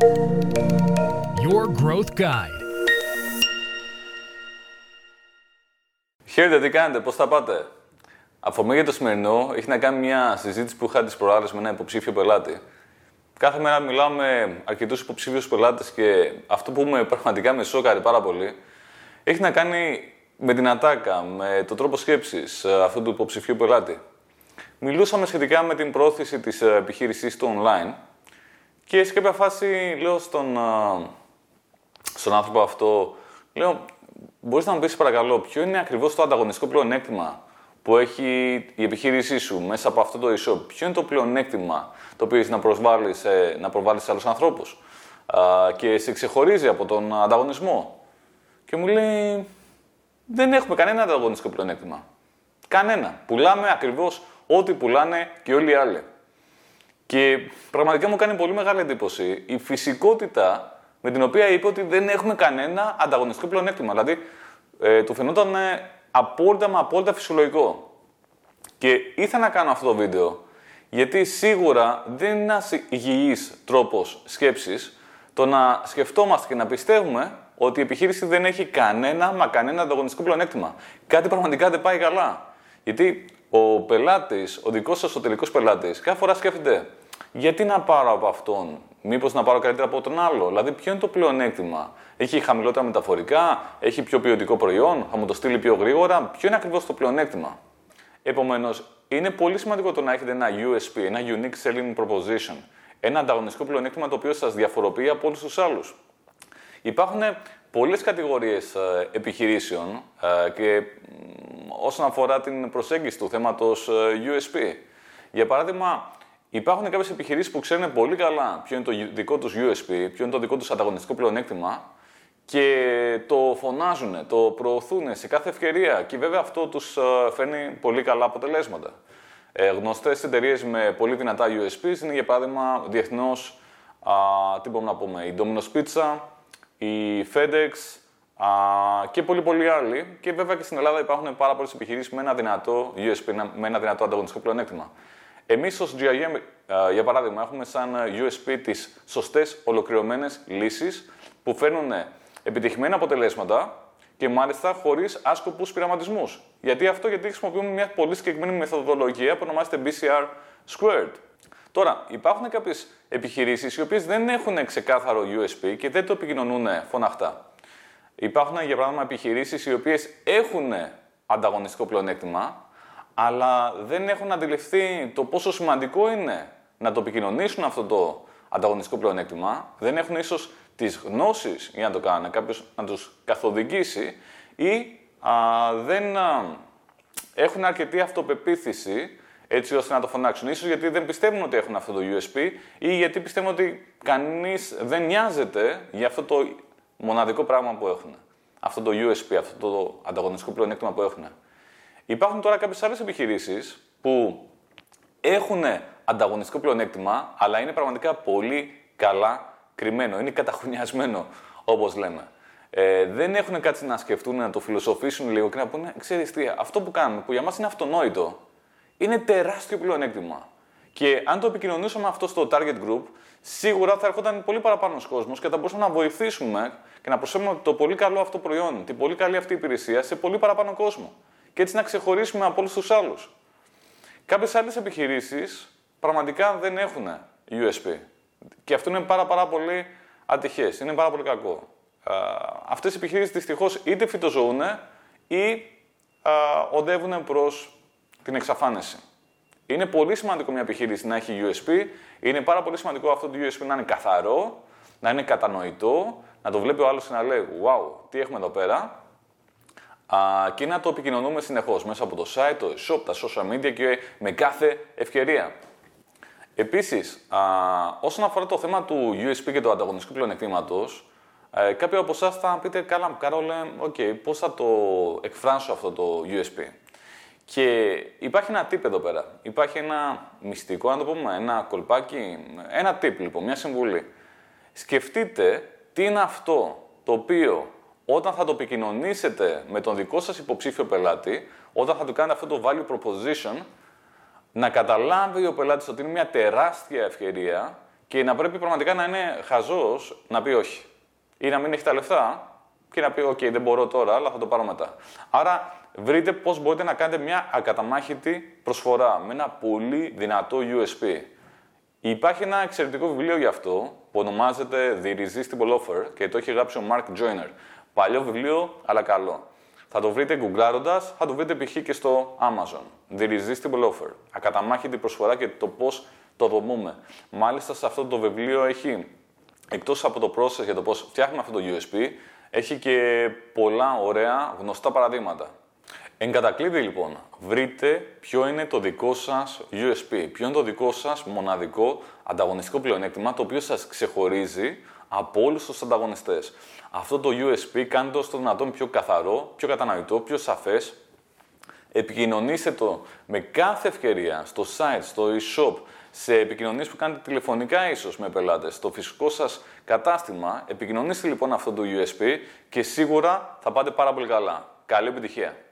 Your Growth Guide. Χαίρετε, τι κάνετε, πώς θα πάτε; Αφορμή για το σημερινό έχει να κάνει μια συζήτηση που είχα τις προάλλες με ένα υποψήφιο πελάτη. Κάθε μέρα μιλάω με αρκετούς υποψήφιους πελάτες και αυτό που με πραγματικά με σώκαρε πάρα πολύ έχει να κάνει με την ατάκα, με τον τρόπο σκέψης ε, αυτού του υποψηφίου πελάτη. Μιλούσαμε σχετικά με την πρόθεση της ε, επιχείρησής του online και σε κάποια φάση λέω στον, ε, στον άνθρωπο αυτό, λέω, μπορείς να μου πεις παρακαλώ, ποιο είναι ακριβώς το ανταγωνιστικό πλεονέκτημα που έχει η επιχείρησή σου μέσα από αυτό το e-shop; Ποιο είναι το πλεονέκτημα το οποίο έχεις να προσβάλλεις, να προβάλλεις σε άλλους ανθρώπους και σε ξεχωρίζει από τον ανταγωνισμό; Και μου λέει, δεν έχουμε κανένα ανταγωνιστικό πλεονέκτημα. Κανένα. Πουλάμε ακριβώς ό,τι πουλάνε και όλοι οι άλλοι. Και πραγματικά μου κάνει πολύ μεγάλη εντύπωση η φυσικότητα με την οποία είπε ότι δεν έχουμε κανένα ανταγωνιστικό πλεονέκτημα. Δηλαδή, ε, του φαινόταν ε, απόλυτα με απόλυτα φυσιολογικό. Και ήθελα να κάνω αυτό το βίντεο, γιατί σίγουρα δεν είναι ένας υγιής τρόπος σκέψης το να σκεφτόμαστε και να πιστεύουμε ότι η επιχείρηση δεν έχει κανένα, μα κανένα ανταγωνιστικό πλεονέκτημα. Κάτι πραγματικά δεν πάει καλά. Γιατί ο πελάτης, ο δικός σας ο τελικός πελάτης, κάθε φορά σκέφτεται γιατί να πάρω από αυτόν, μήπως να πάρω καλύτερα από τον άλλο; Δηλαδή, ποιο είναι το πλεονέκτημα; Έχει χαμηλότερα μεταφορικά, έχει πιο ποιοτικό προϊόν, θα μου το στείλει πιο γρήγορα; Ποιο είναι ακριβώς το πλεονέκτημα; Επομένως, είναι πολύ σημαντικό το να έχετε ένα USP, ένα Unique Selling Proposition. Ένα ανταγωνιστικό πλεονέκτημα το οποίο σας διαφοροποιεί από όλους τους άλλους. Υπάρχουν πολλές κατηγορίες ε, επιχειρήσεων ε, και όσον αφορά την προσέγγιση του θέματος ε, USP. Για παράδειγμα, υπάρχουν κάποιες επιχειρήσεις που ξέρουν πολύ καλά ποιο είναι το δικό τους USP, ποιο είναι το δικό τους ανταγωνιστικό πλεονέκτημα και το φωνάζουν, το προωθούν σε κάθε ευκαιρία και βέβαια αυτό τους φέρνει πολύ καλά αποτελέσματα. Ε, γνωστές εταιρείες με πολύ δυνατά USPs είναι για παράδειγμα διεθνώς, τι μπορούμε να πούμε, η Domino's Pizza, η FedEx α, και πολλοί πολλοί άλλοι. Και βέβαια και στην Ελλάδα υπάρχουν πάρα πολλές επιχειρήσεις με ένα δυνατό USP, με ένα δυνατό ανταγωνιστικό πλεονέκτημα. Εμείς ως GIM, για παράδειγμα, έχουμε σαν USP τις σωστές ολοκληρωμένες λύσεις που φέρνουν επιτυχημένα αποτελέσματα και μάλιστα χωρίς άσκοπους πειραματισμούς. Γιατί αυτό, γιατί χρησιμοποιούμε μια πολύ συγκεκριμένη μεθοδολογία που ονομάζεται BCR Squared. Τώρα, υπάρχουν κάποιες επιχειρήσεις οι οποίες δεν έχουν ξεκάθαρο USP και δεν το επικοινωνούν φωναχτά. Υπάρχουν, για παράδειγμα, επιχειρήσεις οι οποίες έχουν ανταγωνιστικό πλεονέκτημα, αλλά δεν έχουν αντιληφθεί το πόσο σημαντικό είναι να το επικοινωνήσουν αυτό το ανταγωνιστικό πλεονέκτημα, δεν έχουν ίσως τις γνώσεις για να το κάνουν, κάποιος να τους καθοδηγήσει ή α, δεν α, έχουν αρκετή αυτοπεποίθηση έτσι ώστε να το φωνάξουν. Ίσως γιατί δεν πιστεύουν ότι έχουν αυτό το USB ή γιατί πιστεύουν ότι κανείς δεν νοιάζεται για αυτό το μοναδικό πράγμα που έχουν. Αυτό το USB, αυτό το ανταγωνιστικό πλεονέκτημα που έχουν. Υπάρχουν τώρα κάποιες άλλες επιχειρήσεις που έχουν ανταγωνιστικό πλεονέκτημα, αλλά είναι πραγματικά πολύ καλά κρυμμένο, είναι καταχωνιασμένο, όπως λέμε. Ε, δεν έχουν κάτι να σκεφτούν, να το φιλοσοφήσουν λίγο και να πούνε, ξέρεις τι, αυτό που κάνουμε, που για μας είναι αυτονόητο, είναι τεράστιο πλεονέκτημα. Και αν το επικοινωνήσουμε αυτό στο target group, σίγουρα θα έρχονταν πολύ παραπάνω κόσμος και θα μπορούσαμε να βοηθήσουμε και να προσφέρουμε το πολύ καλό αυτό προϊόν, την πολύ καλή αυτή υπηρεσία σε πολύ παραπάνω κόσμο. Και έτσι να ξεχωρίσουμε από όλους τους άλλους. Κάποιες άλλες επιχειρήσεις πραγματικά δεν έχουν USP. Και αυτό είναι πάρα, πάρα πολύ ατυχές. Είναι πάρα πολύ κακό. Αυτές οι επιχειρήσεις δυστυχώς είτε φυτοζωούν ή οδεύουν προς την εξαφάνιση. Είναι πολύ σημαντικό μια επιχείρηση να έχει USP. Είναι πάρα πολύ σημαντικό αυτό το USP να είναι καθαρό, να είναι κατανοητό, να το βλέπει ο άλλος και να λέει: Wow, τι έχουμε εδώ πέρα. Α, και να το επικοινωνούμε συνεχώς μέσα από το site, το shop, τα social media και με κάθε ευκαιρία. Επίσης, όσον αφορά το θέμα του USP και του ανταγωνιστικού πλεονεκτήματος, ε, κάποιοι από εσάς θα πείτε: Καλά, Καρόλε, okay, πώς θα το εκφράσω αυτό το USP. Και υπάρχει ένα tip εδώ πέρα. Υπάρχει ένα μυστικό, να το πούμε, ένα κολπάκι, ένα tip λοιπόν, μια συμβουλή. Σκεφτείτε τι είναι αυτό το οποίο όταν θα το επικοινωνήσετε με τον δικό σας υποψήφιο πελάτη, όταν θα του κάνετε αυτό το value proposition, να καταλάβει ο πελάτης ότι είναι μια τεράστια ευκαιρία και να πρέπει πραγματικά να είναι χαζός να πει όχι. Ή να μην έχει τα λεφτά και να πει: OK, δεν μπορώ τώρα, αλλά θα το πάρω μετά. Άρα, βρείτε πώς μπορείτε να κάνετε μια ακαταμάχητη προσφορά με ένα πολύ δυνατό USP. Υπάρχει ένα εξαιρετικό βιβλίο γι' αυτό που ονομάζεται The Irresistible Offer και το έχει γράψει ο Mark Joyner. Παλιό βιβλίο, αλλά καλό. Θα το βρείτε γκουγκλάροντας, θα το βρείτε π.χ. και στο Amazon. The Irresistible Offer. Ακαταμάχητη προσφορά και το πώς το δομούμε. Μάλιστα, σε αυτό το βιβλίο έχει, εκτός από το process για το πώς φτιάχνουμε αυτό το USP, έχει και πολλά ωραία γνωστά παραδείγματα. Εν κατακλείδη λοιπόν, βρείτε ποιο είναι το δικό σας USP, ποιο είναι το δικό σας μοναδικό ανταγωνιστικό πλεονέκτημα, το οποίο σας ξεχωρίζει από όλους τους ανταγωνιστές. Αυτό το USP κάνει το στο δυνατόν πιο καθαρό, πιο κατανοητό, πιο σαφές. Επικοινωνήστε το με κάθε ευκαιρία στο site, στο e-shop, σε επικοινωνίες που κάνετε τηλεφωνικά ίσως με πελάτες, στο φυσικό σας κατάστημα. Επικοινωνήστε λοιπόν αυτό το USP και σίγουρα θα πάτε πάρα πολύ καλά. Καλή επιτυχία!